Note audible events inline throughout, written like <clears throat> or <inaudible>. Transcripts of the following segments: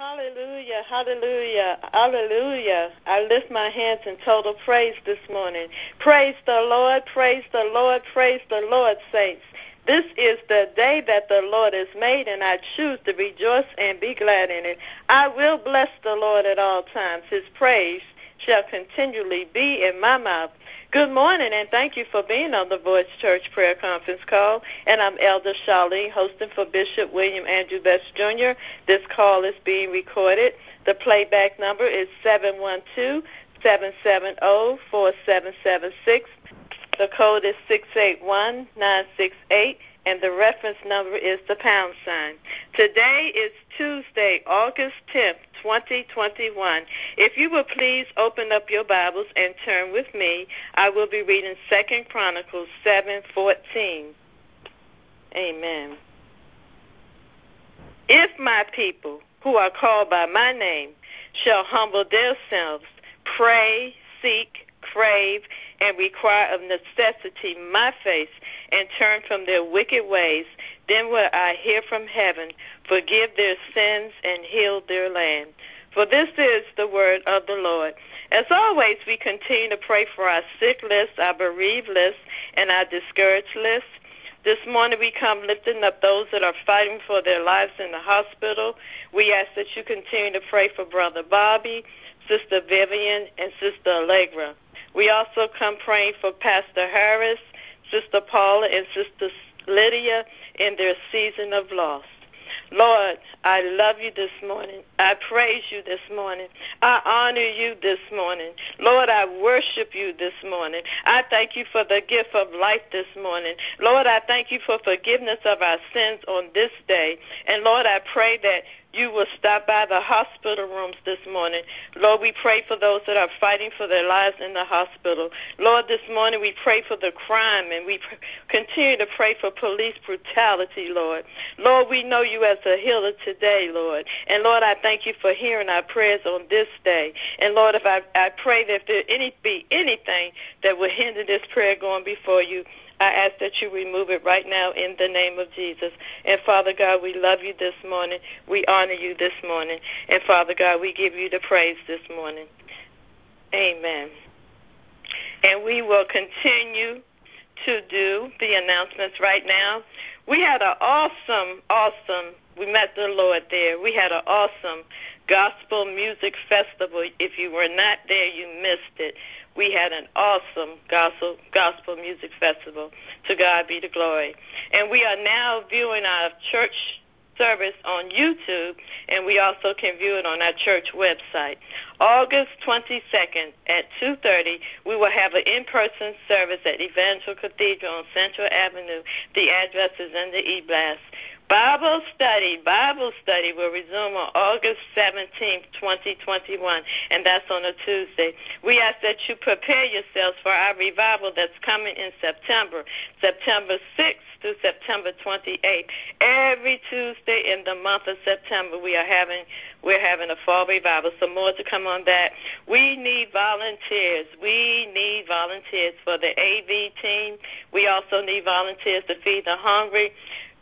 Hallelujah, hallelujah, hallelujah. I lift my hands in total praise this morning. Praise the Lord, praise the Lord, praise the Lord, saints. This is the day that the Lord has made, and I choose to rejoice and be glad in it. I will bless the Lord at all times. His praise shall continually be in my mouth. Good morning, and thank you for being on the Voice Church Prayer Conference call. And I'm Elder Charlene, hosting for Bishop William Andrew Best Jr. This call is being recorded. The playback number is 712 770 4776. The code is 681 968 and the reference number is the pound sign. Today is Tuesday, August 10th, 2021. If you will please open up your Bibles and turn with me, I will be reading Second Chronicles 7:14. Amen. If my people who are called by my name shall humble themselves, pray, seek, crave, and require of necessity my face, and turn from their wicked ways, then will I hear from heaven, forgive their sins, and heal their land. For this is the word of the Lord. As always, we continue to pray for our sick list, our bereaved list, and our discouraged list. This morning we come lifting up those that are fighting for their lives in the hospital. We ask that you continue to pray for Brother Bobby, Sister Vivian, and Sister Allegra. We also come praying for Pastor Harris, Sister Paula, and Sister Lydia in their season of loss. Lord, I love you this morning. I praise you this morning. I honor you this morning. Lord, I worship you this morning. I thank you for the gift of life this morning. Lord, I thank you for forgiveness of our sins on this day. And Lord, I pray that you will stop by the hospital rooms this morning. Lord, we pray for those that are fighting for their lives in the hospital. Lord, this morning we pray for the crime and we pr- continue to pray for police brutality, Lord. Lord, we know you as a healer today, Lord. And Lord, I thank you for hearing our prayers on this day. And Lord, if I, I pray that if there any, be anything that will hinder this prayer going before you, I ask that you remove it right now in the name of Jesus. And Father God, we love you this morning. We honor you this morning. And Father God, we give you the praise this morning. Amen. And we will continue to do the announcements right now. We had an awesome, awesome, we met the Lord there. We had an awesome gospel music festival. If you were not there, you missed it we had an awesome gospel gospel music festival. To God be the glory. And we are now viewing our church service on YouTube, and we also can view it on our church website. August 22nd at 2:30, we will have an in-person service at Evangel Cathedral on Central Avenue. The address is in the e-blast. Bible study, Bible study will resume on August 17th, 2021, and that's on a Tuesday. We ask that you prepare yourselves for our revival that's coming in September, September 6th through September 28th. Every Tuesday in the month of September, we are having we're having a fall revival. Some more to come on that. We need volunteers. We need volunteers for the AV team. We also need volunteers to feed the hungry.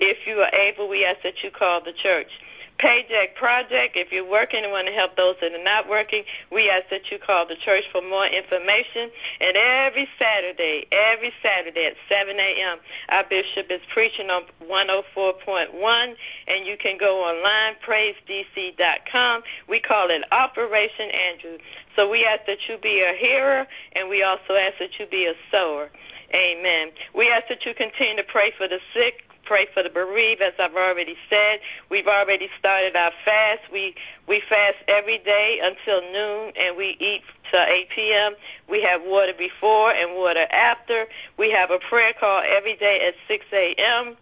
If you are able, we ask that you call the church. Paycheck Project, if you're working and want to help those that are not working, we ask that you call the church for more information. And every Saturday, every Saturday at 7 a.m., our bishop is preaching on 104.1, and you can go online, praisedc.com. We call it Operation Andrew. So we ask that you be a hearer, and we also ask that you be a sower. Amen. We ask that you continue to pray for the sick, pray for the bereaved, as I've already said. We've already started our fast. We we fast every day until noon, and we eat till 8 p.m. We have water before and water after. We have a prayer call every day at 6 a.m.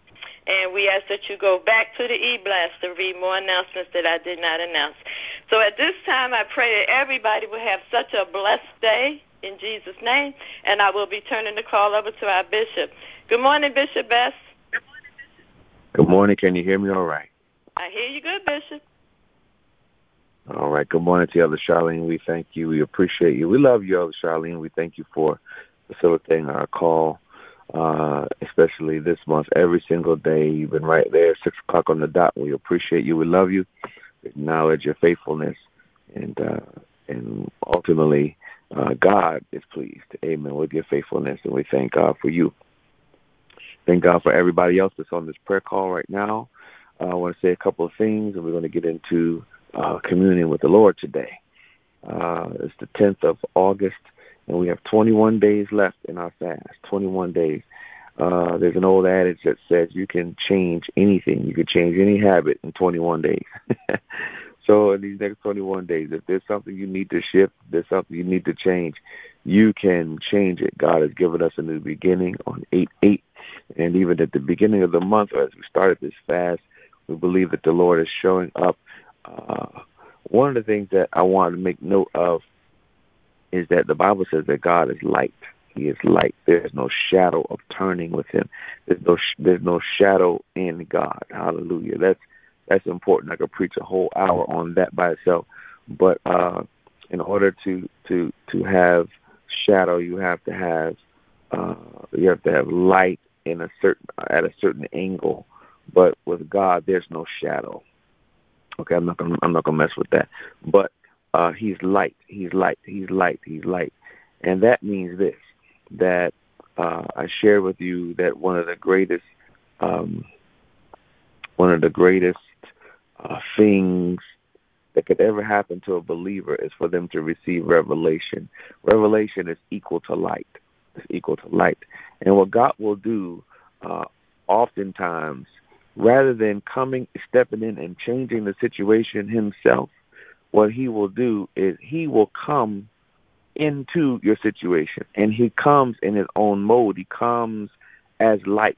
And we ask that you go back to the e-blast to read more announcements that I did not announce. So at this time, I pray that everybody will have such a blessed day in Jesus' name. And I will be turning the call over to our bishop. Good morning, Bishop Best. Good morning. Can you hear me all right? I hear you good, Bishop. All right. Good morning to you, Elder Charlene. We thank you. We appreciate you. We love you, Elder Charlene. We thank you for facilitating our call, uh, especially this month. Every single day, you've been right there, 6 o'clock on the dot. We appreciate you. We love you. We acknowledge your faithfulness, and uh, and ultimately, uh, God is pleased. Amen. With your faithfulness, and we thank God for you. Thank God for everybody else that's on this prayer call right now. Uh, I want to say a couple of things, and we're going to get into uh, communion with the Lord today. Uh, it's the 10th of August, and we have 21 days left in our fast. 21 days. Uh, there's an old adage that says you can change anything. You can change any habit in 21 days. <laughs> so in these next 21 days, if there's something you need to shift, there's something you need to change, you can change it. God has given us a new beginning on 8-8. And even at the beginning of the month, or as we started this fast, we believe that the Lord is showing up. Uh, one of the things that I want to make note of is that the Bible says that God is light. He is light. There's no shadow of turning with him. There's no there's no shadow in God. Hallelujah. That's that's important. I could preach a whole hour on that by itself. But uh, in order to to to have shadow, you have to have uh, you have to have light in a certain at a certain angle. But with God, there's no shadow. Okay, I'm not gonna I'm not gonna mess with that. But uh, He's light. He's light. He's light. He's light. And that means this: that uh, I share with you that one of the greatest, um, one of the greatest uh, things that could ever happen to a believer is for them to receive revelation. Revelation is equal to light. It's equal to light. And what God will do, uh, oftentimes, rather than coming, stepping in and changing the situation Himself, what He will do is He will come into your situation. And he comes in his own mode. He comes as light.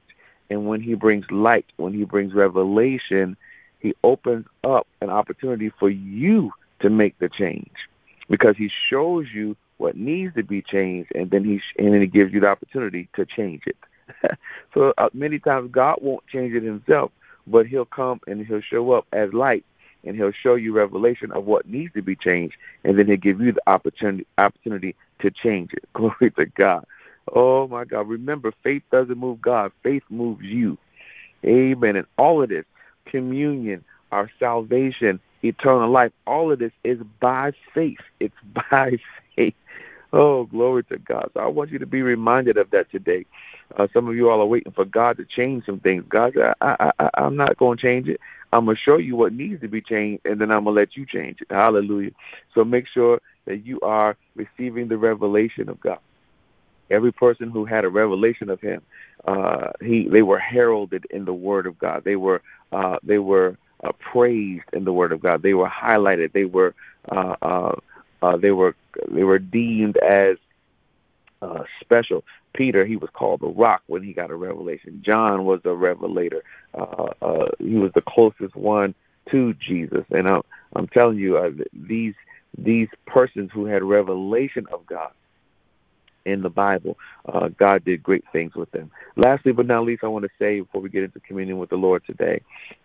And when he brings light, when he brings revelation, he opens up an opportunity for you to make the change because he shows you what needs to be changed and then he and then he gives you the opportunity to change it. <laughs> so uh, many times God won't change it himself, but he'll come and he'll show up as light and he'll show you revelation of what needs to be changed, and then he'll give you the opportunity opportunity to change it. <laughs> Glory to God. Oh my God. Remember, faith doesn't move God, faith moves you. Amen. And all of this, communion, our salvation, eternal life, all of this is by faith. It's <laughs> by faith. Oh, glory to God. So I want you to be reminded of that today. Uh, some of you all are waiting for God to change some things. God I, I, I, I'm not going to change it. I'm going to show you what needs to be changed, and then I'm going to let you change it. Hallelujah. So make sure that you are receiving the revelation of God. Every person who had a revelation of Him, uh, he they were heralded in the Word of God. They were uh, they were uh, praised in the Word of God. They were highlighted. They were uh, uh, uh, they were they were deemed as uh, special. Peter, he was called the rock when he got a revelation. John was a revelator. Uh, uh, he was the closest one to Jesus. And I'm, I'm telling you, uh, these these persons who had revelation of God in the Bible, uh, God did great things with them. Lastly, but not least, I want to say before we get into communion with the Lord today,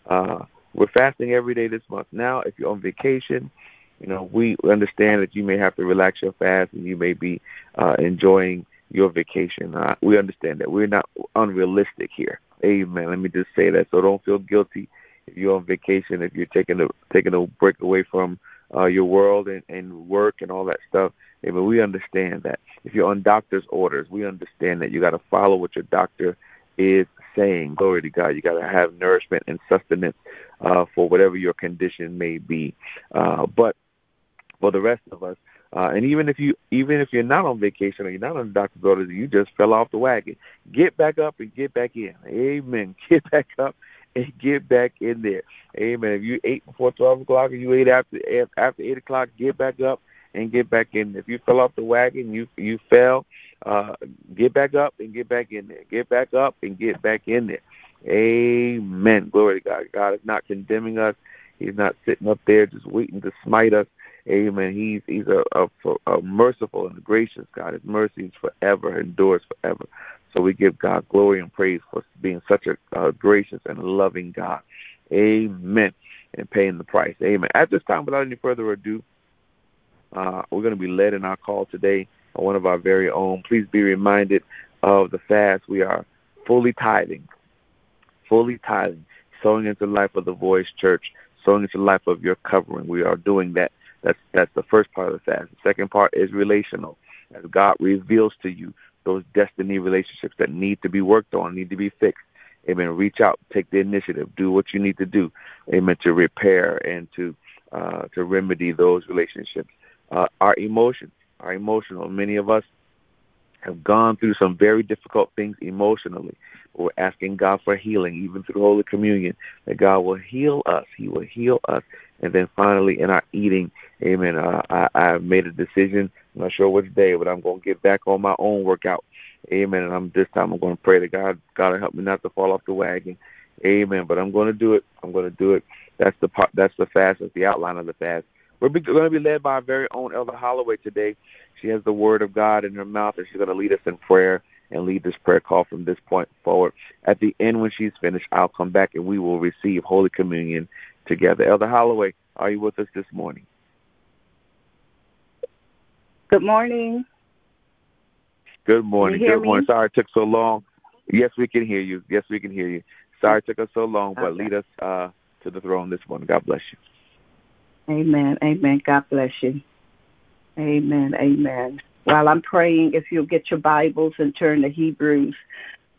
uh, we're fasting every day this month. Now, if you're on vacation, you know we understand that you may have to relax your fast and you may be uh, enjoying your vacation. Uh, we understand that. We're not unrealistic here. Amen. Let me just say that. So don't feel guilty if you're on vacation, if you're taking a taking a break away from uh, your world and, and work and all that stuff. Amen. We understand that. If you're on doctor's orders, we understand that you got to follow what your doctor is saying. Glory to God. You got to have nourishment and sustenance uh, for whatever your condition may be. Uh, but for the rest of us, uh, and even if you even if you're not on vacation or you're not on doctor's orders, you just fell off the wagon. Get back up and get back in. Amen. <laughs> Get back up and get back in there. Amen. If you ate before twelve o'clock or you ate after after eight o'clock, get back up and get back in. If you fell off the wagon, you you fell, uh, get back up and get back in there. Get back up and get back in there. Amen. Glory to God. God is not condemning us. He's not sitting up there just waiting to smite us. Amen. He's he's a, a, a merciful and gracious God. His mercy is forever, endures forever. So we give God glory and praise for being such a, a gracious and loving God. Amen. And paying the price. Amen. At this time, without any further ado, uh, we're going to be led in our call today by one of our very own. Please be reminded of the fast. We are fully tithing, fully tithing, sowing into the life of the Voice Church sowing into the life of your covering. We are doing that. That's that's the first part of the fast. The second part is relational. As God reveals to you those destiny relationships that need to be worked on, need to be fixed. Amen. Reach out, take the initiative, do what you need to do. Amen. To repair and to uh, to remedy those relationships. Uh, our emotions are emotional. Many of us have gone through some very difficult things emotionally. We're asking God for healing, even through Holy Communion, that God will heal us. He will heal us. And then finally, in our eating, amen, uh, I, I made a decision. I'm not sure which day, but I'm going to get back on my own workout. Amen. And I'm this time I'm going to pray to God. God help me not to fall off the wagon. Amen. But I'm going to do it. I'm going to do it. That's the part. That's the fast. That's the outline of the fast. We're going to be led by our very own Elder Holloway today. She has the Word of God in her mouth, and she's going to lead us in prayer and lead this prayer call from this point forward. At the end, when she's finished, I'll come back and we will receive Holy Communion together. Elder Holloway, are you with us this morning? Good morning. Good morning. Good me? morning. Sorry it took so long. Yes, we can hear you. Yes, we can hear you. Sorry it took us so long, but okay. lead us uh, to the throne this morning. God bless you. Amen. Amen. God bless you. Amen. Amen. While I'm praying, if you'll get your Bibles and turn to Hebrews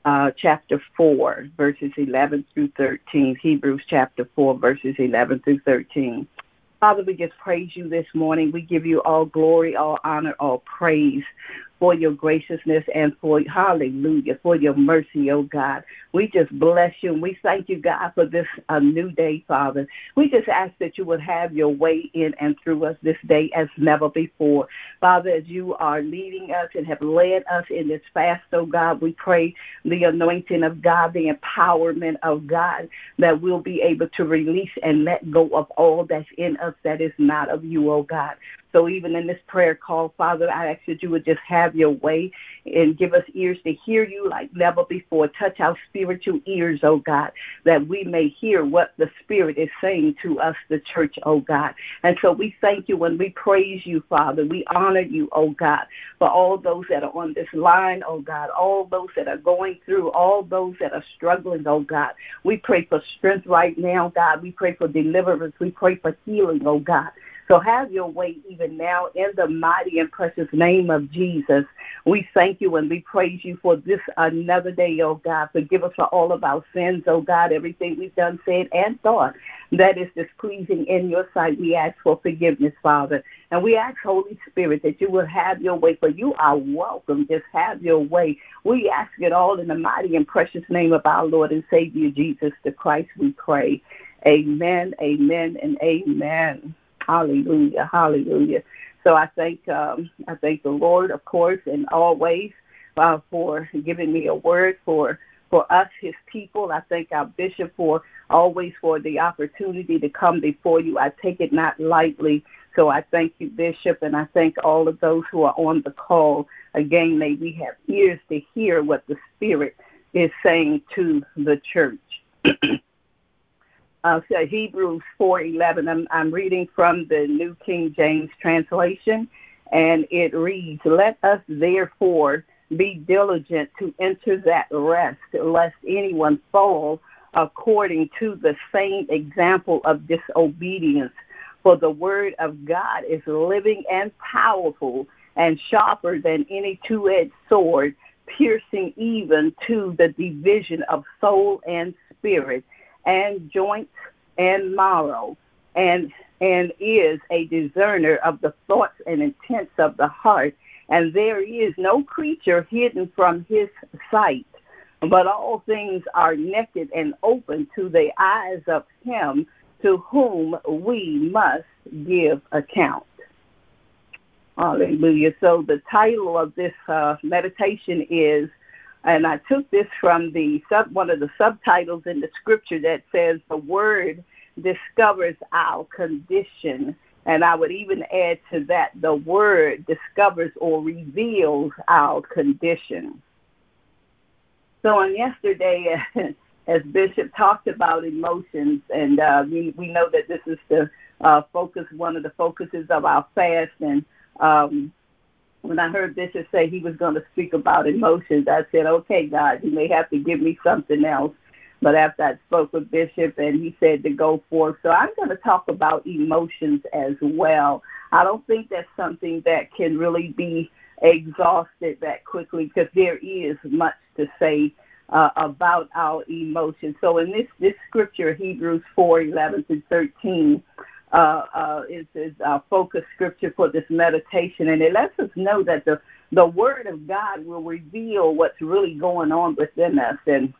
uh, chapter 4, verses 11 through 13. Hebrews chapter 4, verses 11 through 13. Father, we just praise you this morning. We give you all glory, all honor, all praise for your graciousness and for hallelujah, for your mercy, oh God. We just bless you and we thank you, God, for this a new day, Father. We just ask that you would have your way in and through us this day as never before. Father, as you are leading us and have led us in this fast, oh God, we pray the anointing of God, the empowerment of God, that we'll be able to release and let go of all that's in us that is not of you, oh God. So even in this prayer call, Father, I ask that you would just have your way and give us ears to hear you like never before. Touch our spiritual ears, oh God, that we may hear what the Spirit is saying to us, the church, oh God. And so we thank you when we praise you, Father. We honor you, oh God, for all those that are on this line, oh God, all those that are going through, all those that are struggling, oh God. We pray for strength right now, God. We pray for deliverance. We pray for healing, oh God. So have your way even now in the mighty and precious name of Jesus. We thank you and we praise you for this another day, oh God. Forgive us for all of our sins, oh God, everything we've done, said, and thought that is displeasing in your sight. We ask for forgiveness, Father. And we ask, Holy Spirit, that you will have your way, for you are welcome. Just have your way. We ask it all in the mighty and precious name of our Lord and Savior Jesus the Christ, we pray. Amen, amen, and amen. Hallelujah. Hallelujah. So I thank um, I thank the Lord, of course, and always uh, for giving me a word for for us, His people. I thank our bishop for always for the opportunity to come before you. I take it not lightly. So I thank you, Bishop, and I thank all of those who are on the call. Again, may we have ears to hear what the Spirit is saying to the church. <clears throat> uh, so Hebrews 4:11. I'm, I'm reading from the New King James translation, and it reads, "Let us therefore be diligent to enter that rest, lest anyone fall according to the same example of disobedience. For the word of God is living and powerful, and sharper than any two-edged sword." Piercing even to the division of soul and spirit, and joints and marrow, and and is a discerner of the thoughts and intents of the heart. And there is no creature hidden from his sight, but all things are naked and open to the eyes of him to whom we must give account. Hallelujah. So the title of this uh, meditation is and I took this from the sub, one of the subtitles in the scripture that says the word discovers our condition. And I would even add to that the word discovers or reveals our condition. So on yesterday, <laughs> as Bishop talked about emotions, and uh, we, we know that this is the uh, focus, one of the focuses of our fast, and um, when I heard Bishop say he was going to speak about emotions, I said, okay, God, you may have to give me something else. But after I spoke with Bishop and he said to go forth, so I'm going to talk about emotions as well. I don't think that's something that can really be exhausted that quickly because there is much to say uh, about our emotions. So in this this scripture, Hebrews four eleven through thirteen, uh, uh, is is our focus scripture for this meditation, and it lets us know that the the Word of God will reveal what's really going on within us, and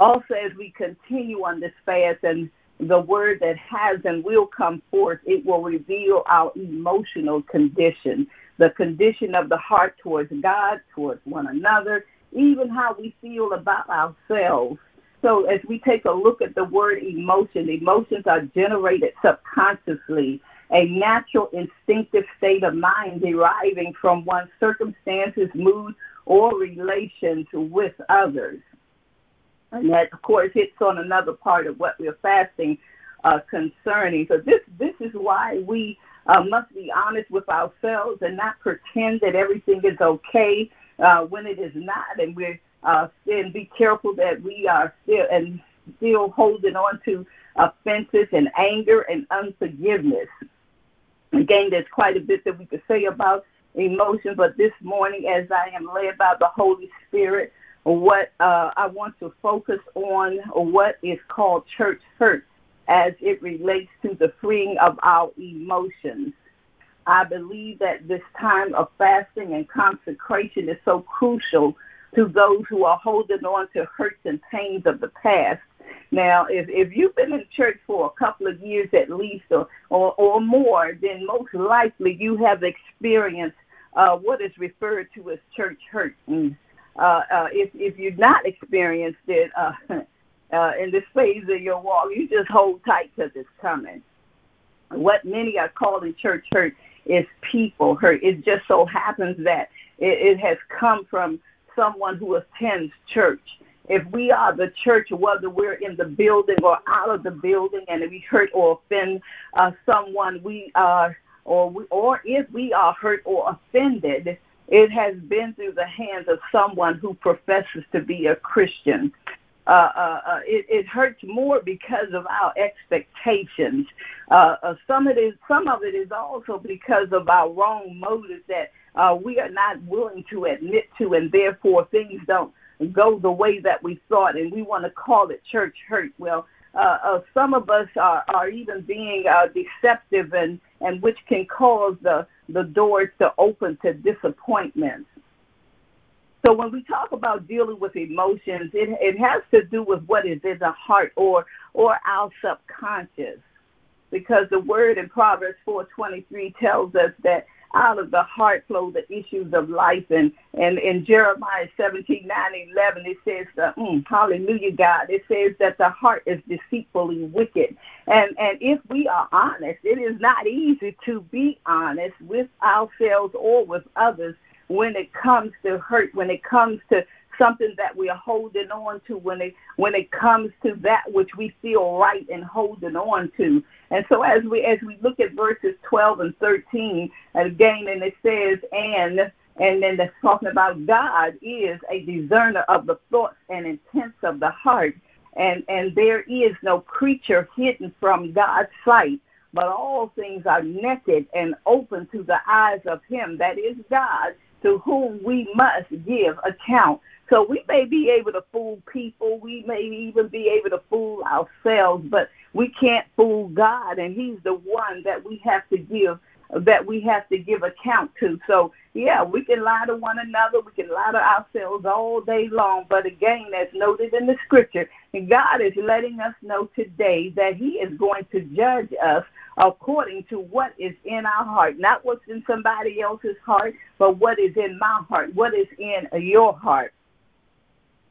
also as we continue on this fast and the word that has and will come forth, it will reveal our emotional condition, the condition of the heart towards God, towards one another, even how we feel about ourselves. So, as we take a look at the word emotion, emotions are generated subconsciously, a natural instinctive state of mind deriving from one's circumstances, mood, or relations with others. And that, of course, hits on another part of what we're fasting uh, concerning. So, this, this is why we uh, must be honest with ourselves and not pretend that everything is okay uh, when it is not, and we're uh, and be careful that we are still and still holding on to offenses and anger and unforgiveness. Again, there's quite a bit that we could say about emotion, but this morning, as I am led by the Holy Spirit, what uh, I want to focus on what is called church hurt as it relates to the freeing of our emotions. I believe that this time of fasting and consecration is so crucial to those who are holding on to hurts and pains of the past. Now, if, if you've been in church for a couple of years at least or, or, or more, then most likely you have experienced uh, what is referred to as church hurt. And, uh, uh, if, if you've not experienced it uh, <laughs> uh, in this phase of your walk, you just hold tight because it's coming. What many are calling church hurt is people hurt. It just so happens that it, it has come from someone who attends church. If we are the church, whether we're in the building or out of the building, and if we hurt or offend uh, someone, we are, or we, or if we are hurt or offended, it has been through the hands of someone who professes to be a Christian. Uh, uh, uh, it, it hurts more because of our expectations. Uh, uh, some of it is some of it is also because of our wrong motives that uh, we are not willing to admit to, and therefore things don't go the way that we thought, and we want to call it church hurt. Well, uh, uh, some of us are, are even being uh, deceptive, and, and which can cause the, the doors to open to disappointments. So when we talk about dealing with emotions, it, it has to do with what is in the heart or or our subconscious, because the word in Proverbs 4:23 tells us that out of the heart flow the issues of life, and and in Jeremiah 17 9 11 it says, the, mm, Hallelujah, God, it says that the heart is deceitfully wicked, and and if we are honest, it is not easy to be honest with ourselves or with others when it comes to hurt, when it comes to something that we are holding on to when it when it comes to that which we feel right and holding on to. And so as we as we look at verses 12 and 13 again, and it says and and then that's talking about God is a discerner of the thoughts and intents of the heart. And and there is no creature hidden from God's sight, but all things are naked and open to the eyes of him that is God to whom we must give account. So we may be able to fool people, we may even be able to fool ourselves, but we can't fool God, and He's the one that we have to give that we have to give account to. So yeah, we can lie to one another, we can lie to ourselves all day long, but again, as noted in the scripture, God is letting us know today that He is going to judge us according to what is in our heart, not what's in somebody else's heart, but what is in my heart, what is in your heart.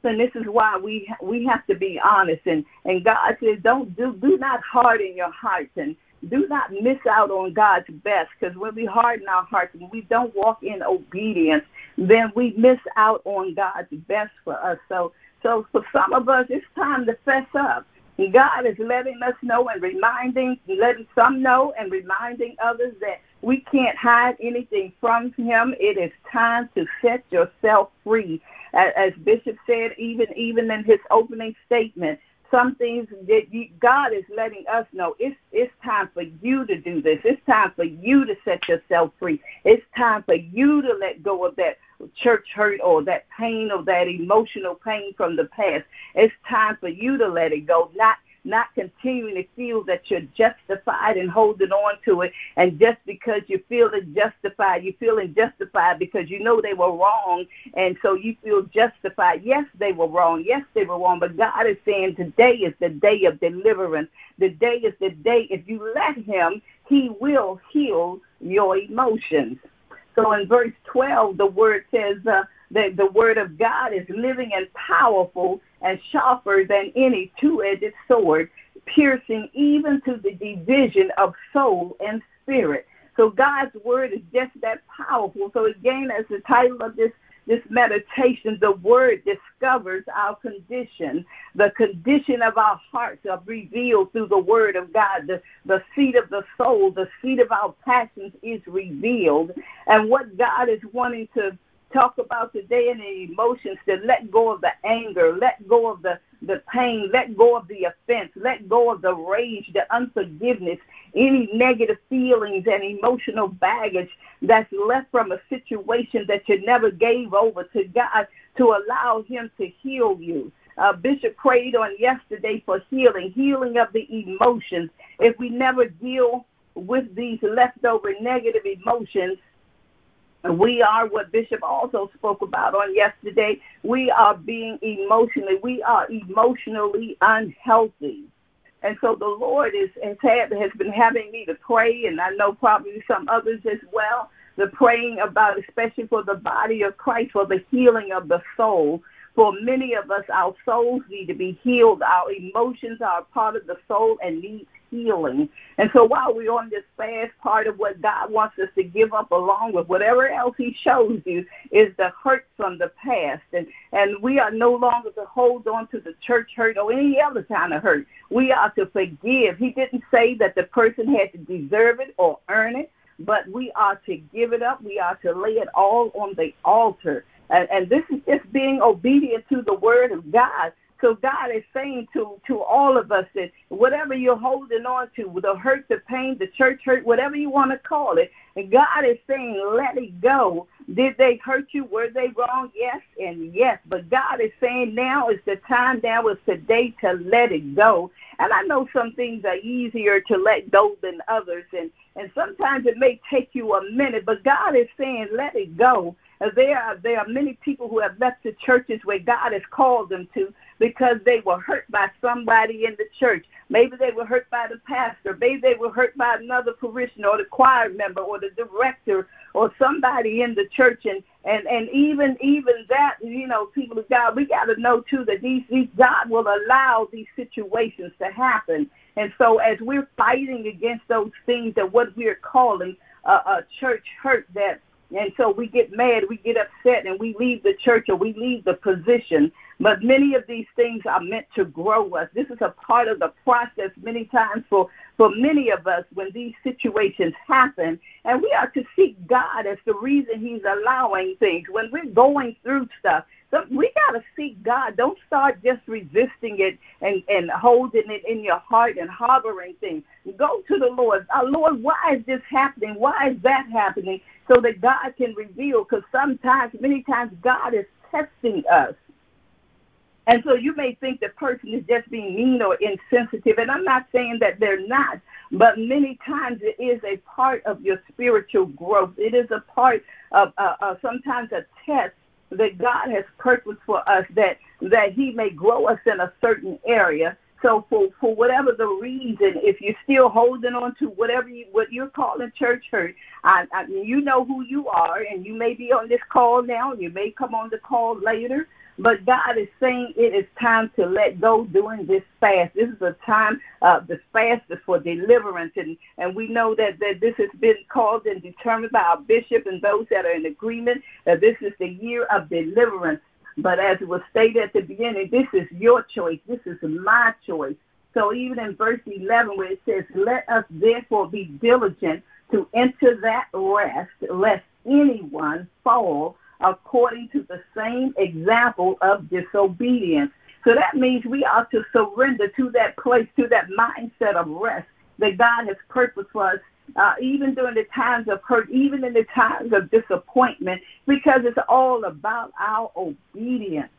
And this is why we we have to be honest. And and God says, don't do do not harden your hearts and do not miss out on God's best. Because when we harden our hearts and we don't walk in obedience, then we miss out on God's best for us. So so for some of us, it's time to fess up. And God is letting us know and reminding, letting some know and reminding others that We can't hide anything from him. It is time to set yourself free. As Bishop said, even even in his opening statement, some things that you, God is letting us know it's it's time for you to do this. It's time for you to set yourself free. It's time for you to let go of that church hurt or that pain or that emotional pain from the past. It's time for you to let it go, not not continuing to feel that you're justified and holding on to it. And just because you feel it justified, you feeling justified because you know they were wrong. And so you feel justified. Yes, they were wrong. Yes, they were wrong. But God is saying today is the day of deliverance. The day is the day. If you let Him, He will heal your emotions. So in verse 12, the word says uh, that the word of God is living and powerful and sharper than any two edged sword, piercing even to the division of soul and spirit. So God's word is just that powerful. So again, as the title of this this meditation, the word discovers our condition. The condition of our hearts are revealed through the word of God. The, the seat of the soul, the seat of our passions is revealed. And what God is wanting to talk about today and the emotions to let go of the anger, let go of the, the pain, let go of the offense, let go of the rage, the unforgiveness, any negative feelings and emotional baggage that's left from a situation that you never gave over to God to allow Him to heal you. Uh, Bishop prayed on yesterday for healing, healing of the emotions. If we never deal with these leftover negative emotions, we are what Bishop also spoke about on yesterday. We are being emotionally, we are emotionally unhealthy. And so the Lord is, has had has been having me to pray, and I know probably some others as well. The praying about, especially for the body of Christ, for the healing of the soul. For many of us, our souls need to be healed. Our emotions are part of the soul and need healing. And so while we're on this fast, part of what God wants us to give up along with whatever else He shows you is the hurt from the past. And, and we are no longer to hold on to the church hurt or any other kind of hurt. We are to forgive. He didn't say that the person had to deserve it or earn it, but we are to give it up. We are to lay it all on the altar. And, and this is just being obedient to the word of God so God is saying to, to all of us that whatever you're holding on to, the hurt, the pain, the church hurt, whatever you want to call it, and God is saying, let it go. Did they hurt you? Were they wrong? Yes and yes. But God is saying now is the time, now is today to let it go. And I know some things are easier to let go than others, and, and sometimes it may take you a minute, but God is saying, let it go. There are, there are many people who have left the churches where God has called them to because they were hurt by somebody in the church. Maybe they were hurt by the pastor. Maybe they were hurt by another parishioner or the choir member or the director or somebody in the church. And, and, and even even that, you know, people of God, we got to know too that these, these God will allow these situations to happen. And so as we're fighting against those things that what we're calling a, a church hurt that and so we get mad, we get upset, and we leave the church or we leave the position. But many of these things are meant to grow us. This is a part of the process many times for, for many of us when these situations happen. And we are to seek God as the reason He's allowing things. When we're going through stuff, so we got to seek God. Don't start just resisting it and, and holding it in your heart and harboring things. Go to the Lord. Uh, Lord, why is this happening? Why is that happening? So that God can reveal. Because sometimes, many times, God is testing us. And so you may think the person is just being mean or insensitive. And I'm not saying that they're not, but many times it is a part of your spiritual growth. It is a part of uh, uh, sometimes a test that God has purposed for us that that He may grow us in a certain area. So for for whatever the reason, if you're still holding on to whatever you, what you're calling church hurt, I, I you know who you are, and you may be on this call now, and you may come on the call later. But God is saying it is time to let go during this fast. This is a time, uh, this fast is for deliverance. And, and we know that, that this has been called and determined by our bishop and those that are in agreement that this is the year of deliverance. But as it was stated at the beginning, this is your choice. This is my choice. So even in verse 11, where it says, Let us therefore be diligent to enter that rest, lest anyone fall according to the same example of disobedience. So that means we are to surrender to that place, to that mindset of rest that God has purposed for us, uh, even during the times of hurt, even in the times of disappointment, because it's all about our obedience.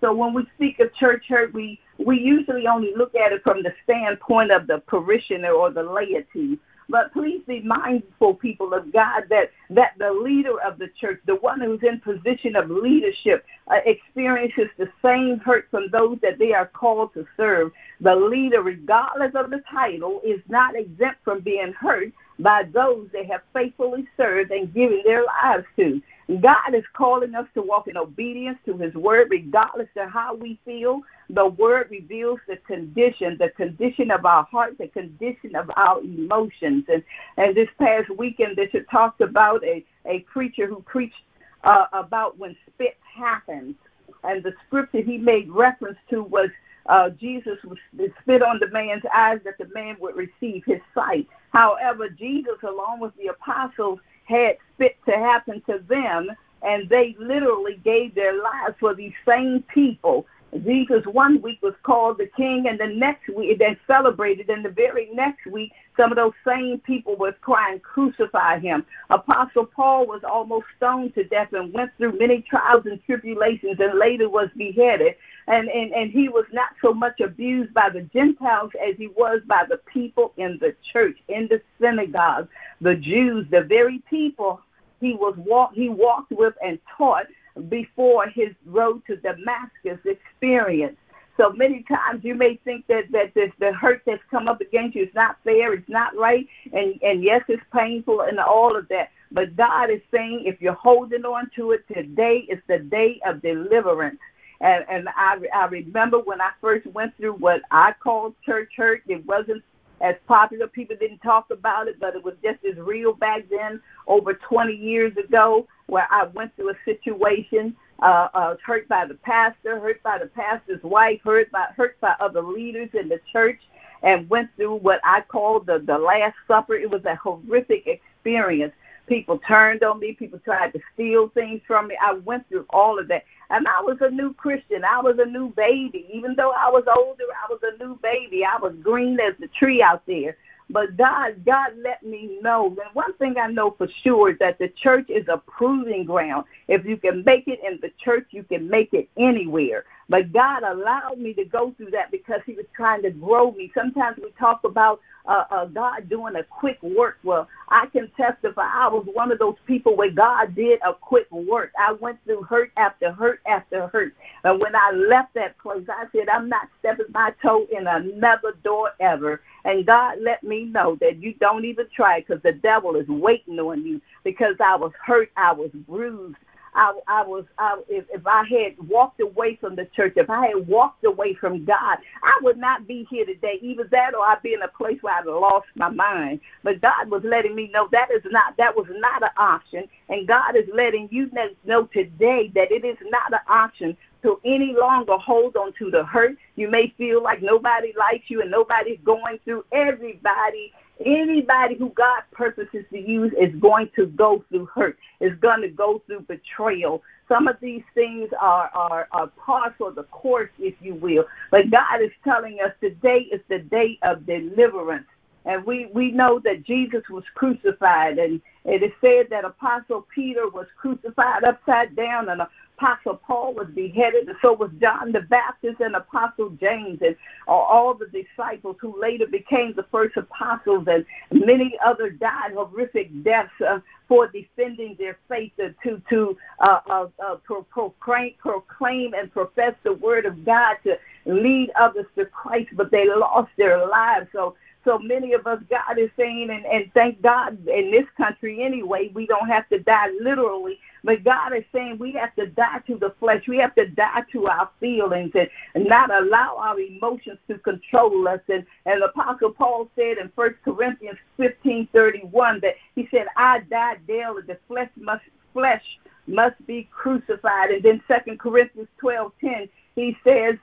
So when we speak of church hurt, we, we usually only look at it from the standpoint of the parishioner or the laity. But please be mindful, people of God, that, that the leader of the church, the one who's in position of leadership, uh, experiences the same hurt from those that they are called to serve. The leader, regardless of the title, is not exempt from being hurt by those they have faithfully served and given their lives to. God is calling us to walk in obedience to His word, regardless of how we feel. The word reveals the condition, the condition of our heart, the condition of our emotions. And, and this past weekend, Bishop talked about a, a preacher who preached uh, about when spit happens. And the scripture he made reference to was uh, Jesus was spit on the man's eyes that the man would receive his sight. However, Jesus, along with the apostles, had spit to happen to them, and they literally gave their lives for these same people. Jesus one week was called the king, and the next week they celebrated. And the very next week, some of those same people were crying, "Crucify him!" Apostle Paul was almost stoned to death and went through many trials and tribulations, and later was beheaded. And and and he was not so much abused by the Gentiles as he was by the people in the church, in the synagogue, the Jews, the very people he was walk he walked with and taught before his road to Damascus experience. So many times you may think that that the hurt that's come up against you is not fair, it's not right, and and yes, it's painful and all of that. But God is saying, if you're holding on to it, today is the day of deliverance. And and I I remember when I first went through what I called church hurt. It wasn't as popular. People didn't talk about it, but it was just as real back then, over 20 years ago, where I went through a situation, uh, uh, hurt by the pastor, hurt by the pastor's wife, hurt by hurt by other leaders in the church, and went through what I call the the Last Supper. It was a horrific experience. People turned on me. People tried to steal things from me. I went through all of that. And I was a new Christian. I was a new baby. Even though I was older, I was a new baby. I was green as the tree out there. But God, God let me know. And one thing I know for sure is that the church is a proving ground. If you can make it in the church, you can make it anywhere. But God allowed me to go through that because He was trying to grow me. Sometimes we talk about uh, uh, God doing a quick work. Well, I can testify. I was one of those people where God did a quick work. I went through hurt after hurt after hurt. And when I left that place, I said, I'm not stepping my toe in another door ever. And God let me know that you don't even try because the devil is waiting on you because I was hurt, I was bruised, I, I was, I, if, if I had walked away from the church, if I had walked away from God, I would not be here today. Either that or I'd be in a place where I'd lost my mind. But God was letting me know that is not, that was not an option. And God is letting you know today that it is not an option to any longer hold on to the hurt. You may feel like nobody likes you and nobody's going through. Everybody Anybody who God purposes to use is going to go through hurt, is going to go through betrayal. Some of these things are, are, are part of the course, if you will. But God is telling us today is the day of deliverance. And we, we know that Jesus was crucified, and it is said that Apostle Peter was crucified upside down, and Apostle Paul was beheaded, and so was John the Baptist and Apostle James, and all the disciples who later became the first apostles, and many others died horrific deaths uh, for defending their faith to to uh, uh, uh, proclaim, proclaim and profess the word of God to lead others to Christ, but they lost their lives. So so many of us, God is saying, and, and thank God in this country anyway, we don't have to die literally, but God is saying we have to die to the flesh. We have to die to our feelings and, not allow our emotions to control us. And, and the Apostle Paul said in 1 Corinthians 15 31 that he said, I die daily. The flesh must, flesh must be crucified. And then 2 Corinthians 12 10, he says,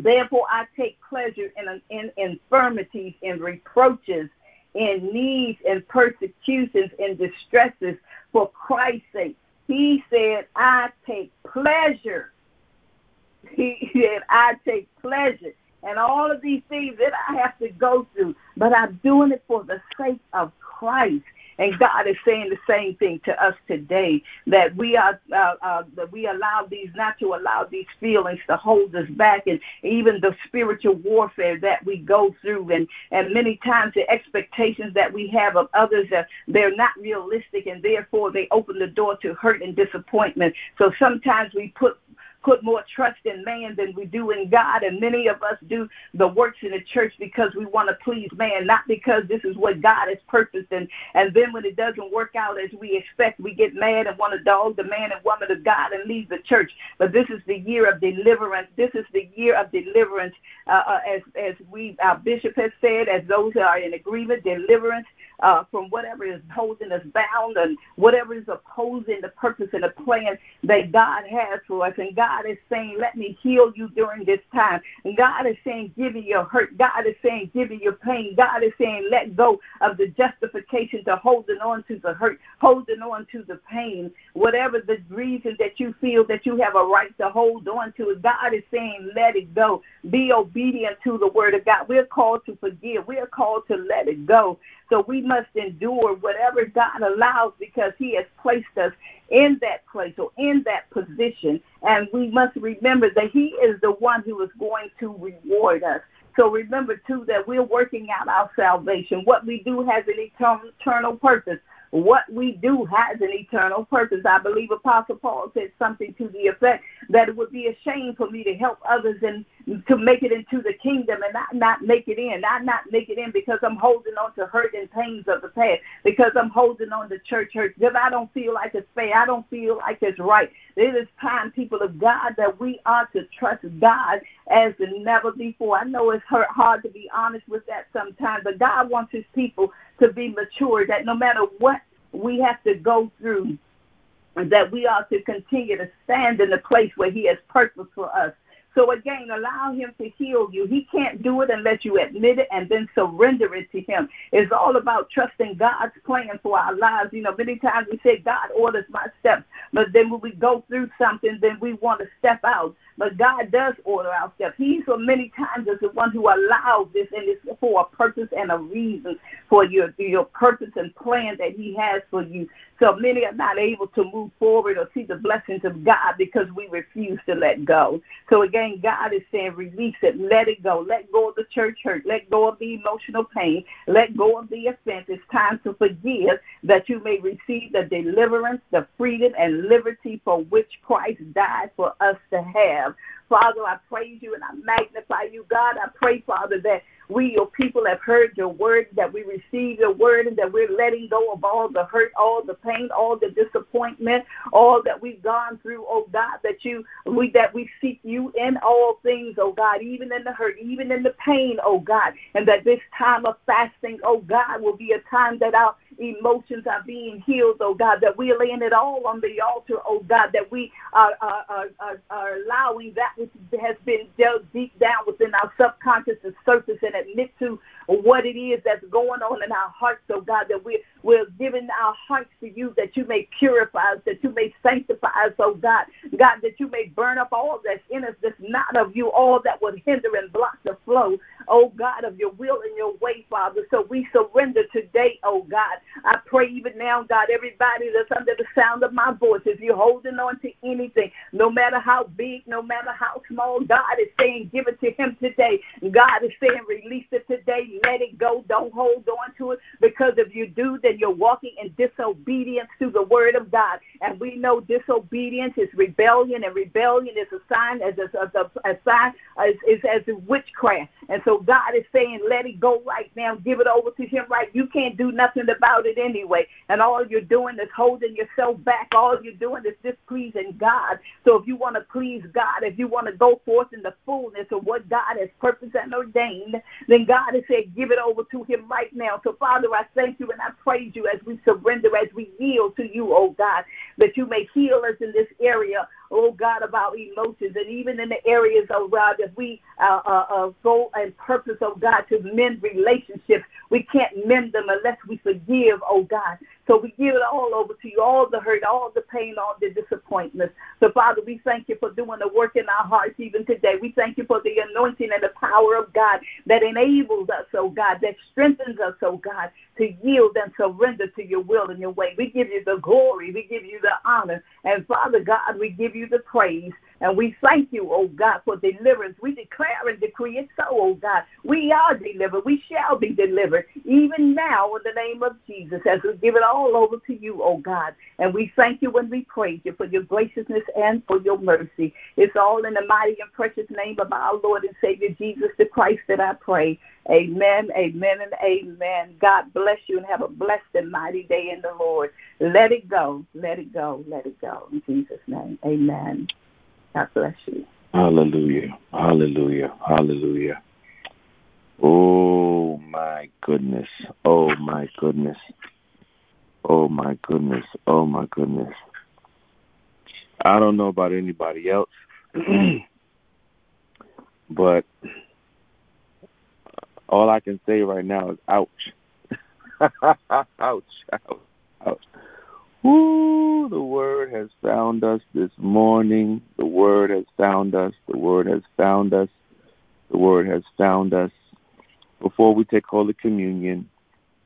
Therefore, I take pleasure in, in infirmities, in reproaches, in needs, in persecutions, in distresses for Christ's sake. He said, I take pleasure. He said, I take pleasure. And all of these things that I have to go through, but I'm doing it for the sake of Christ. And God is saying the same thing to us today that we are uh, uh, that we allow these not to allow these feelings to hold us back, and even the spiritual warfare that we go through, and and many times the expectations that we have of others are they're not realistic, and therefore they open the door to hurt and disappointment. So sometimes we put put more trust in man than we do in God. And many of us do the works in the church because we want to please man, not because this is what God has purposed. And, and then when it doesn't work out as we expect, we get mad and want to dog the man and woman of God and leave the church. But this is the year of deliverance. This is the year of deliverance, uh, uh, as as we our bishop has said, as those who are in agreement, deliverance uh, from whatever is holding us bound and whatever is opposing the purpose and the plan that God has for us. And God is saying, Let me heal you during this time. And God is saying, Give you your hurt. God is saying, Give you your pain. God is saying, Let go of the justification to holding on to the hurt, holding on to the pain. Whatever the reason that you feel that you have a right to hold on to God is saying, Let it go. Be obedient to the word of God. We're called to forgive, we are called to let it go. So we must endure whatever God allows because He has placed us in that place or in that position. And we must remember that He is the one who is going to reward us. So remember, too, that we're working out our salvation. What we do has an eternal purpose. What we do has an eternal purpose. I believe Apostle Paul said something to the effect that it would be a shame for me to help others and to make it into the kingdom and not, not make it in. Not not make it in because I'm holding on to hurt and pains of the past, because I'm holding on to church hurt, because I don't feel like it's fair. I don't feel like it's right. It is time, people of God, that we are to trust God as never before. I know it's hurt, hard to be honest with that sometimes, but God wants his people to be mature, that no matter what we have to go through, that we are to continue to stand in the place where he has purpose for us so again, allow him to heal you. He can't do it unless you admit it and then surrender it to him. It's all about trusting God's plan for our lives. You know, many times we say God orders my steps, but then when we go through something, then we want to step out. But God does order our steps. He so many times is the one who allows this and it's for a purpose and a reason for your your purpose and plan that He has for you. So many are not able to move forward or see the blessings of God because we refuse to let go. So again, God is saying, release it, let it go, let go of the church hurt, let go of the emotional pain, let go of the offense. It's time to forgive that you may receive the deliverance, the freedom, and liberty for which Christ died for us to have. Father, I praise you and I magnify you. God, I pray, Father, that we, your people, have heard your word, that we receive your word, and that we're letting go of all the hurt, all the pain, all the disappointment, all that we've gone through, oh God, that you we that we seek you in all things, oh God, even in the hurt, even in the pain, oh God, and that this time of fasting, oh God, will be a time that our emotions are being healed, oh God, that we're laying it all on the altar, oh God, that we are, are, are, are allowing that which has been dealt deep down within our subconscious to surface and admit to what it is that's going on in our hearts, oh God, that we're, we're giving our hearts to you that you may purify us, that you may sanctify us, oh God, God, that you may burn up all that's in us that's not of you, all that would hinder and block the flow, oh God, of your will and your way, Father. So we surrender today, oh God. I pray even now, God, everybody that's under the sound of my voice, if you're holding on to anything, no matter how big, no matter how small, God is saying, give it to him today. God is saying, release it today. Let it go. Don't hold on to it because if you do, then you're walking in disobedience to the word of God. And we know disobedience is rebellion, and rebellion is a sign as a, a, a sign uh, is, is as a witchcraft. And so God is saying, let it go right now. Give it over to Him right. You can't do nothing about it anyway. And all you're doing is holding yourself back. All you're doing is displeasing God. So if you want to please God, if you want to go forth in the fullness of what God has purposed and ordained, then God has said, give it over to Him right now. So Father, I thank you and I praise you as we surrender, as we yield to you, oh God. that you may heal us in this area, oh God, of our emotions, and even in the areas, oh God, that we uh, uh, uh, go and purpose, oh God, to mend relationships. We can't mend them unless we forgive, oh God. So we give it all over to you, all the hurt, all the pain, all the disappointments. So, Father, we thank you for doing the work in our hearts even today. We thank you for the anointing and the power of God that enables us, oh God, that strengthens us, oh God, to yield and surrender to your will and your way. We give you the glory, we give you the honor, and Father God, we give you the praise. And we thank you, oh God, for deliverance. We declare and decree it so, oh God. We are delivered. We shall be delivered, even now in the name of Jesus, as we give it all over to you, oh God. And we thank you and we praise you for your graciousness and for your mercy. It's all in the mighty and precious name of our Lord and Savior Jesus the Christ that I pray. Amen, amen, and amen. God bless you and have a blessed and mighty day in the Lord. Let it go, let it go, let it go. In Jesus' name, amen. God bless you. Hallelujah, hallelujah, hallelujah. Oh my goodness, oh my goodness, oh my goodness, oh my goodness. I don't know about anybody else, <clears throat> but all I can say right now is ouch. <laughs> ouch, ouch, ouch. Woo, the word has found us this morning. The word has found us. The word has found us. The word has found us. Before we take Holy Communion,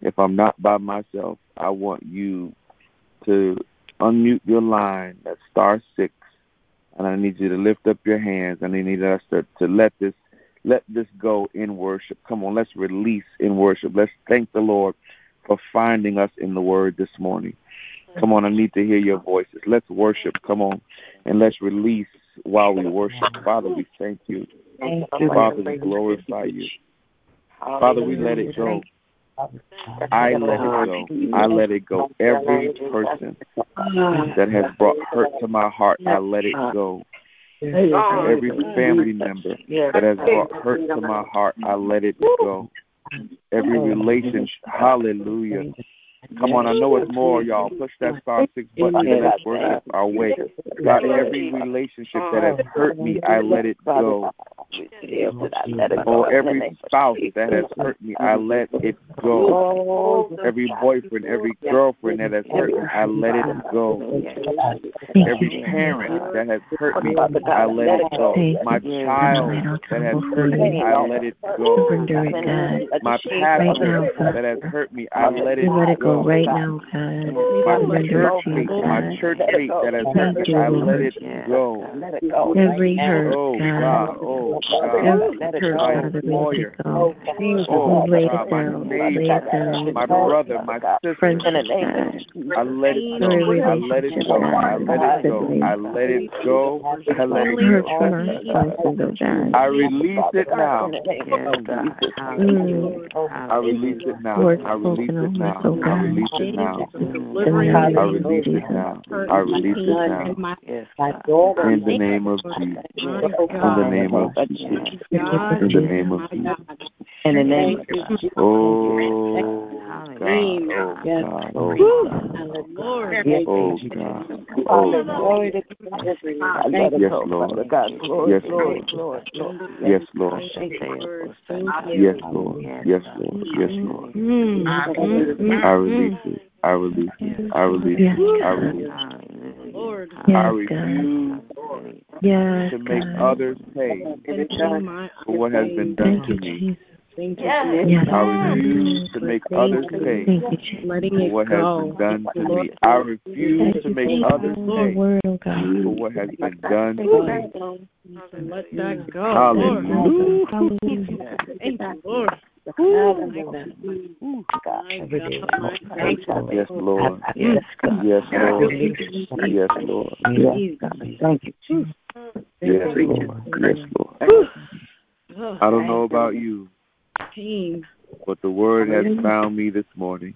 if I'm not by myself, I want you to unmute your line. That's star six. And I need you to lift up your hands and I need us to, to let this let this go in worship. Come on, let's release in worship. Let's thank the Lord for finding us in the Word this morning. Come on, I need to hear your voices. Let's worship. Come on, and let's release while we worship. Father, we thank you. Father, we glorify you. Father, we let it go. I let it go. I let it go. Every person that has brought hurt to my heart, I let it go. Every family member that has brought hurt to my heart, I let it go. Every relationship, hallelujah. Come on, I know it's more, y'all. Push that star six button and let's worship our way. God, every relationship that has hurt me, I let it go. Or every spouse oh, that has hurt me, I let it go. Every boyfriend, every girlfriend that has hurt me, I let it go. Every parent that has hurt me, I let it go. My child that has hurt me, I let it go. My pastor that has hurt me, I let it go. right now, God. My church mate, my church mate that has hurt me, I let it go. Every hurt, Oh God. God, oh Every God, hurt, my Father, let employer, it go. oh Lay it God, my down, lay it neighbor, down. my brother, my sister, Friendship, God. I let it Every go. I let it relationship, go. God. I let it go. Siblings. I let it go. I let it Hurt go. from our spouses, oh God. I release it now. I release it now. Words I release spoken it over us, now. oh I God. release it now. In the I name of release it Jesus. now. I release it now. In the name of Jesus. In the name of Jesus. In the name of Jesus. In the name of Jesus. Oh God. Oh God. Oh God. Lord. Oh God. Oh Glory God. Oh, to God. Oh, yes, Yes, Lord. God. Glory, Yes, glory, Lord. glory, Lord. Yes, Lord. Thank you. Yes, Lord. Yes, Lord. Yes, Lord. I release it. I release it. I release Yes, it. I God. release it. Lord. I Yes, God. Refuse Yes, to make God. others pay for what has been done Thank to you, me. Jesus. Yes. Yes, I God. refuse to make others pay Thank you, Jesus. for what has been done to me. I refuse Thank to make for others pay word, oh God. for what has been done to me. Let that go. Hallelujah. Hallelujah. Thank you, Lord. Ooh. Every day. Yes, Lord. Yes, God. Yes, Lord. Yes, Lord. Yes, God. Thank you, Yes, Lord. Yes, Lord. I don't know about you, but the word has found me this morning.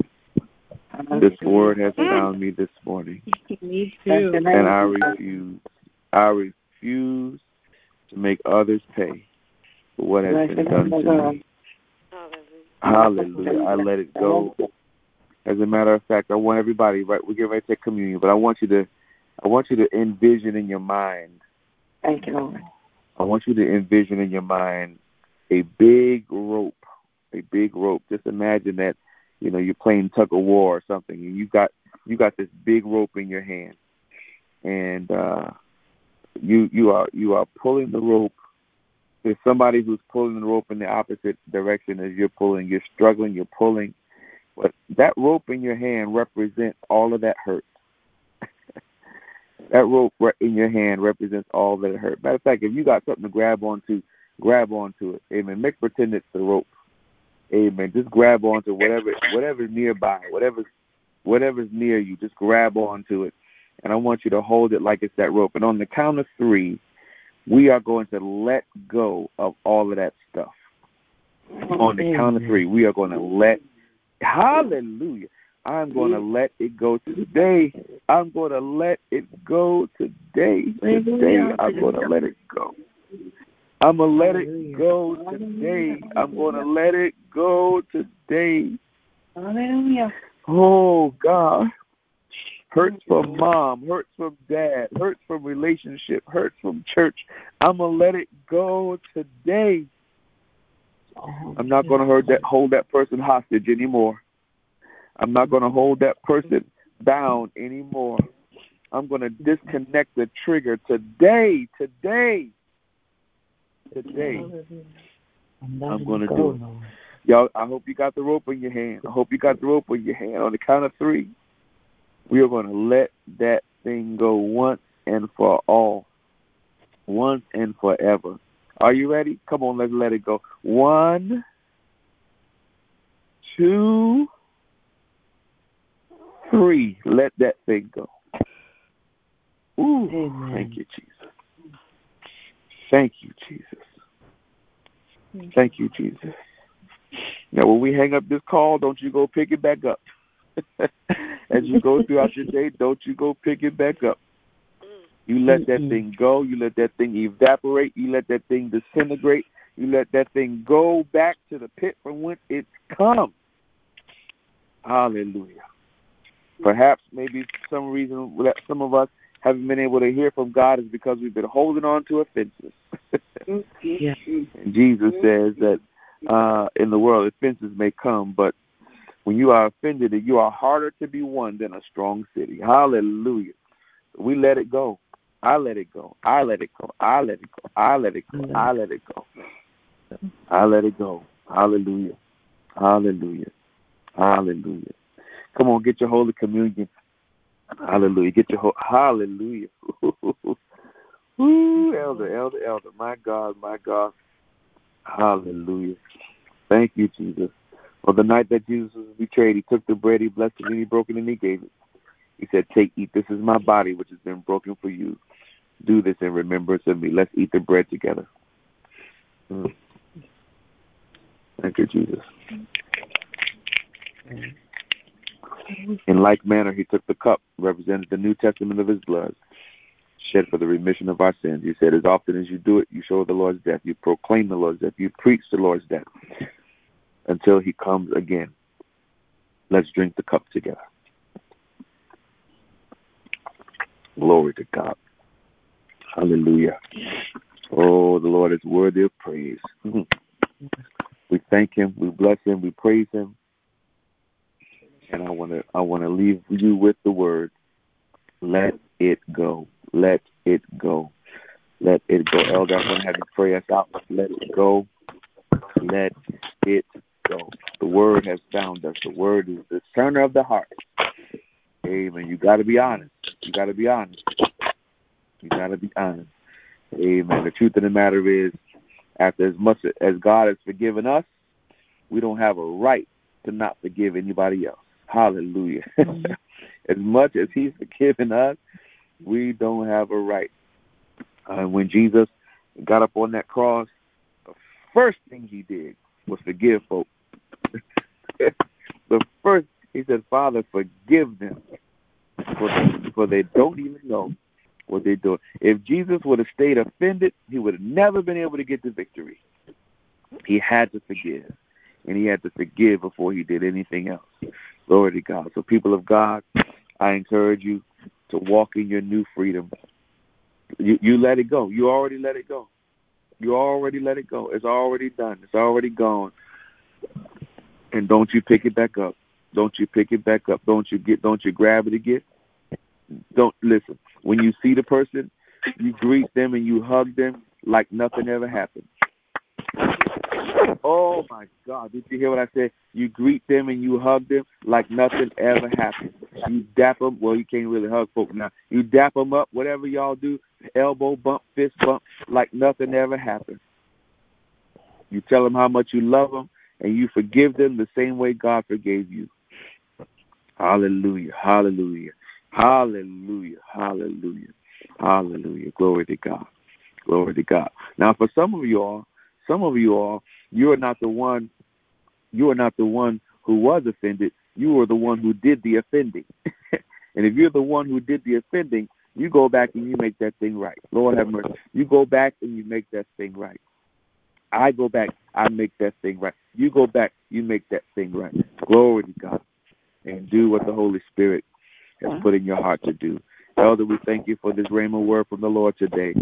This word has found me this morning. Me too. And I refuse. I refuse to make others pay for what has been done to me. Hallelujah. I let it go. As a matter of fact, I want everybody, right, we're getting ready to take communion, but I want you to I want you to envision in your mind. Thank you, Lord. I want you to envision in your mind a big rope, a big rope. Just imagine that, you know, you're playing tug of war or something, and you got you got this big rope in your hand, and uh, you you are you are pulling the rope. There's somebody who's pulling the rope in the opposite direction as you're pulling. You're struggling. You're pulling, but that rope in your hand represents all of that hurt. <laughs> that rope in your hand represents all that hurt. Matter of fact, if you got something to grab onto, grab onto it. Amen. Make pretend it's the rope. Amen. Just grab onto whatever whatever's nearby, whatever's whatever's near you. Just grab onto it, and I want you to hold it like it's that rope. And on the count of three, we are going to let go of all of that stuff. On the count of three, we are going to let. Hallelujah. I'm going to let it go today. I'm going to let it go today. Today, I'm going to let it go. I'm going to let it go today. I'm going to let it go today. Hallelujah. Oh, God. Hurts from mom, hurts from dad, hurts from relationship, hurts from church. I'm going to let it go today. Oh, I'm not going to hold that, hold that person hostage anymore. I'm not going to hold that person bound anymore. I'm going to disconnect the trigger today, today, today. I'm going to do it. Y'all, I hope you got the rope in your hand. I hope you got the rope in your hand. On the count of three, we are going to let that thing go once and for all, once and forever. Are you ready? Come on, let's let it go. One, two, three. Let that thing go. Ooh, Amen. thank you, Jesus. Thank you, Jesus. Thank you, Jesus. Now, when we hang up this call, don't you go pick it back up. <laughs> As you go throughout your <laughs> day, don't you go pick it back up. You let that thing go. You let that thing evaporate. You let that thing disintegrate. You let that thing go back to the pit from whence it's come. Hallelujah. Perhaps maybe some reason that some of us haven't been able to hear from God is because we've been holding on to offenses. Yeah. And Jesus says that uh, in the world offenses may come, but when you are offended, you are harder to be won than a strong city. Hallelujah. We let it go. I let it go. I let it go. I let it go. I let it go. I let it go. I let it go. Hallelujah. Hallelujah. Hallelujah. Come on, get your Holy Communion. Hallelujah. Get your ho- Hallelujah. <laughs> Ooh, elder, elder, elder. My God, my God. Hallelujah. Thank you, Jesus. On the night that Jesus was betrayed, he took the bread, he blessed it, and he broke it, and he gave it. He said, Take, eat. This is my body, which has been broken for you. Do this in remembrance of me. Let's eat the bread together. Mm. Thank you, Jesus. In like manner, he took the cup, represented the New Testament of his blood, shed for the remission of our sins. He said, As often as you do it, you show the Lord's death. You proclaim the Lord's death. You preach the Lord's death until he comes again. Let's drink the cup together. Glory to God. Hallelujah. Oh, the Lord is worthy of praise. Mm-hmm. we thank him, we bless him, we praise him. And I want to I want to leave you with the word let it go. Let it go. Let it go. Elder, I'm going to have you pray us out. Let it go. Let it go. The word has found us. The word is the turner of the heart. Amen. You got to be honest. You got to be honest. You got to be honest. Amen. The truth of the matter is, after as much as God has forgiven us, we don't have a right to not forgive anybody else. Hallelujah. <laughs> as much as He's forgiven us, we don't have a right. Uh, when Jesus got up on that cross, the first thing He did was forgive folk. <laughs> the first, He said, Father, forgive them, for they, for they don't even know what they're doing. If Jesus would have stayed offended, He would have never been able to get the victory. He had to forgive, and He had to forgive before He did anything else. Glory to God. So, people of God, I encourage you to walk in your new freedom. You you let it go. You already let it go. You already let it go. It's already done. It's already gone. And don't you pick it back up. Don't you pick it back up. Don't you get don't you grab it again. Don't listen. When you see the person, you greet them and you hug them like nothing ever happened. Oh my God! Did you hear what I said? You greet them and you hug them like nothing ever happened. You dap them. Well, you can't really hug folk now. You dap them up, whatever y'all do, elbow bump, fist bump, like nothing ever happened. You tell them how much you love them, and you forgive them the same way God forgave you. Hallelujah! Hallelujah! Hallelujah! Hallelujah! Hallelujah! Glory to God! Glory to God! Now, for some of you all, some of you all, you are not the one. You are not the one who was offended. You are the one who did the offending. <laughs> and if you're the one who did the offending, you go back and you make that thing right. Lord have mercy. You go back and you make that thing right. I go back, I make that thing right. You go back, you make that thing right. Glory to God. And do what the Holy Spirit has put in your heart to do. Elder, we thank you for this rhema word from the Lord today.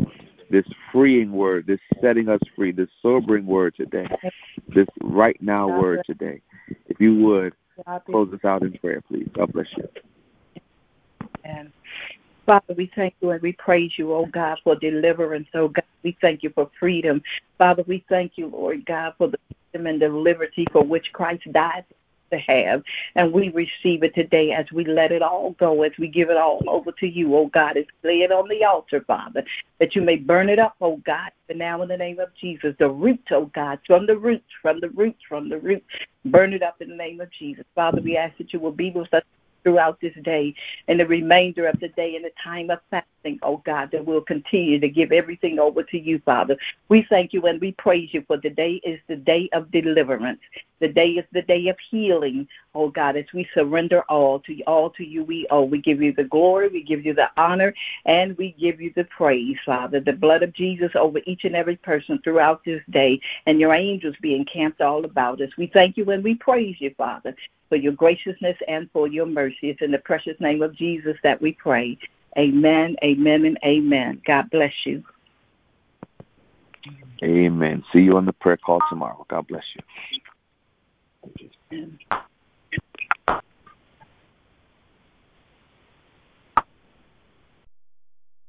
This freeing word, this setting us free, this sobering word today, this right now word today. If you would, close us out in prayer, please. God bless you. And Father, we thank you and we praise you, oh God, for deliverance, oh God. We thank you for freedom. Father, we thank you, Lord God, for the freedom and the liberty for which Christ died to have. And we receive it today as we let it all go, as we give it all over to you, oh God, as lay it on the altar, Father, that you may burn it up, oh God, and now in the name of Jesus, the root, oh God, from the roots, from the roots, from the roots, burn it up in the name of Jesus. Father, we ask that you will be with us throughout this day and the remainder of the day and the time of fasting, oh God, that we'll continue to give everything over to you, Father. We thank you and we praise you for the day is the day of deliverance. The day is the day of healing, oh God, as we surrender all to all to you we owe. We give you the glory, we give you the honor, and we give you the praise, Father. The blood of Jesus over each and every person throughout this day, and your angels be encamped all about us. We thank you and we praise you, Father for your graciousness and for your mercy. It's in the precious name of Jesus that we pray. Amen, amen, and amen. God bless you. Amen. See you on the prayer call tomorrow. God bless you. Amen.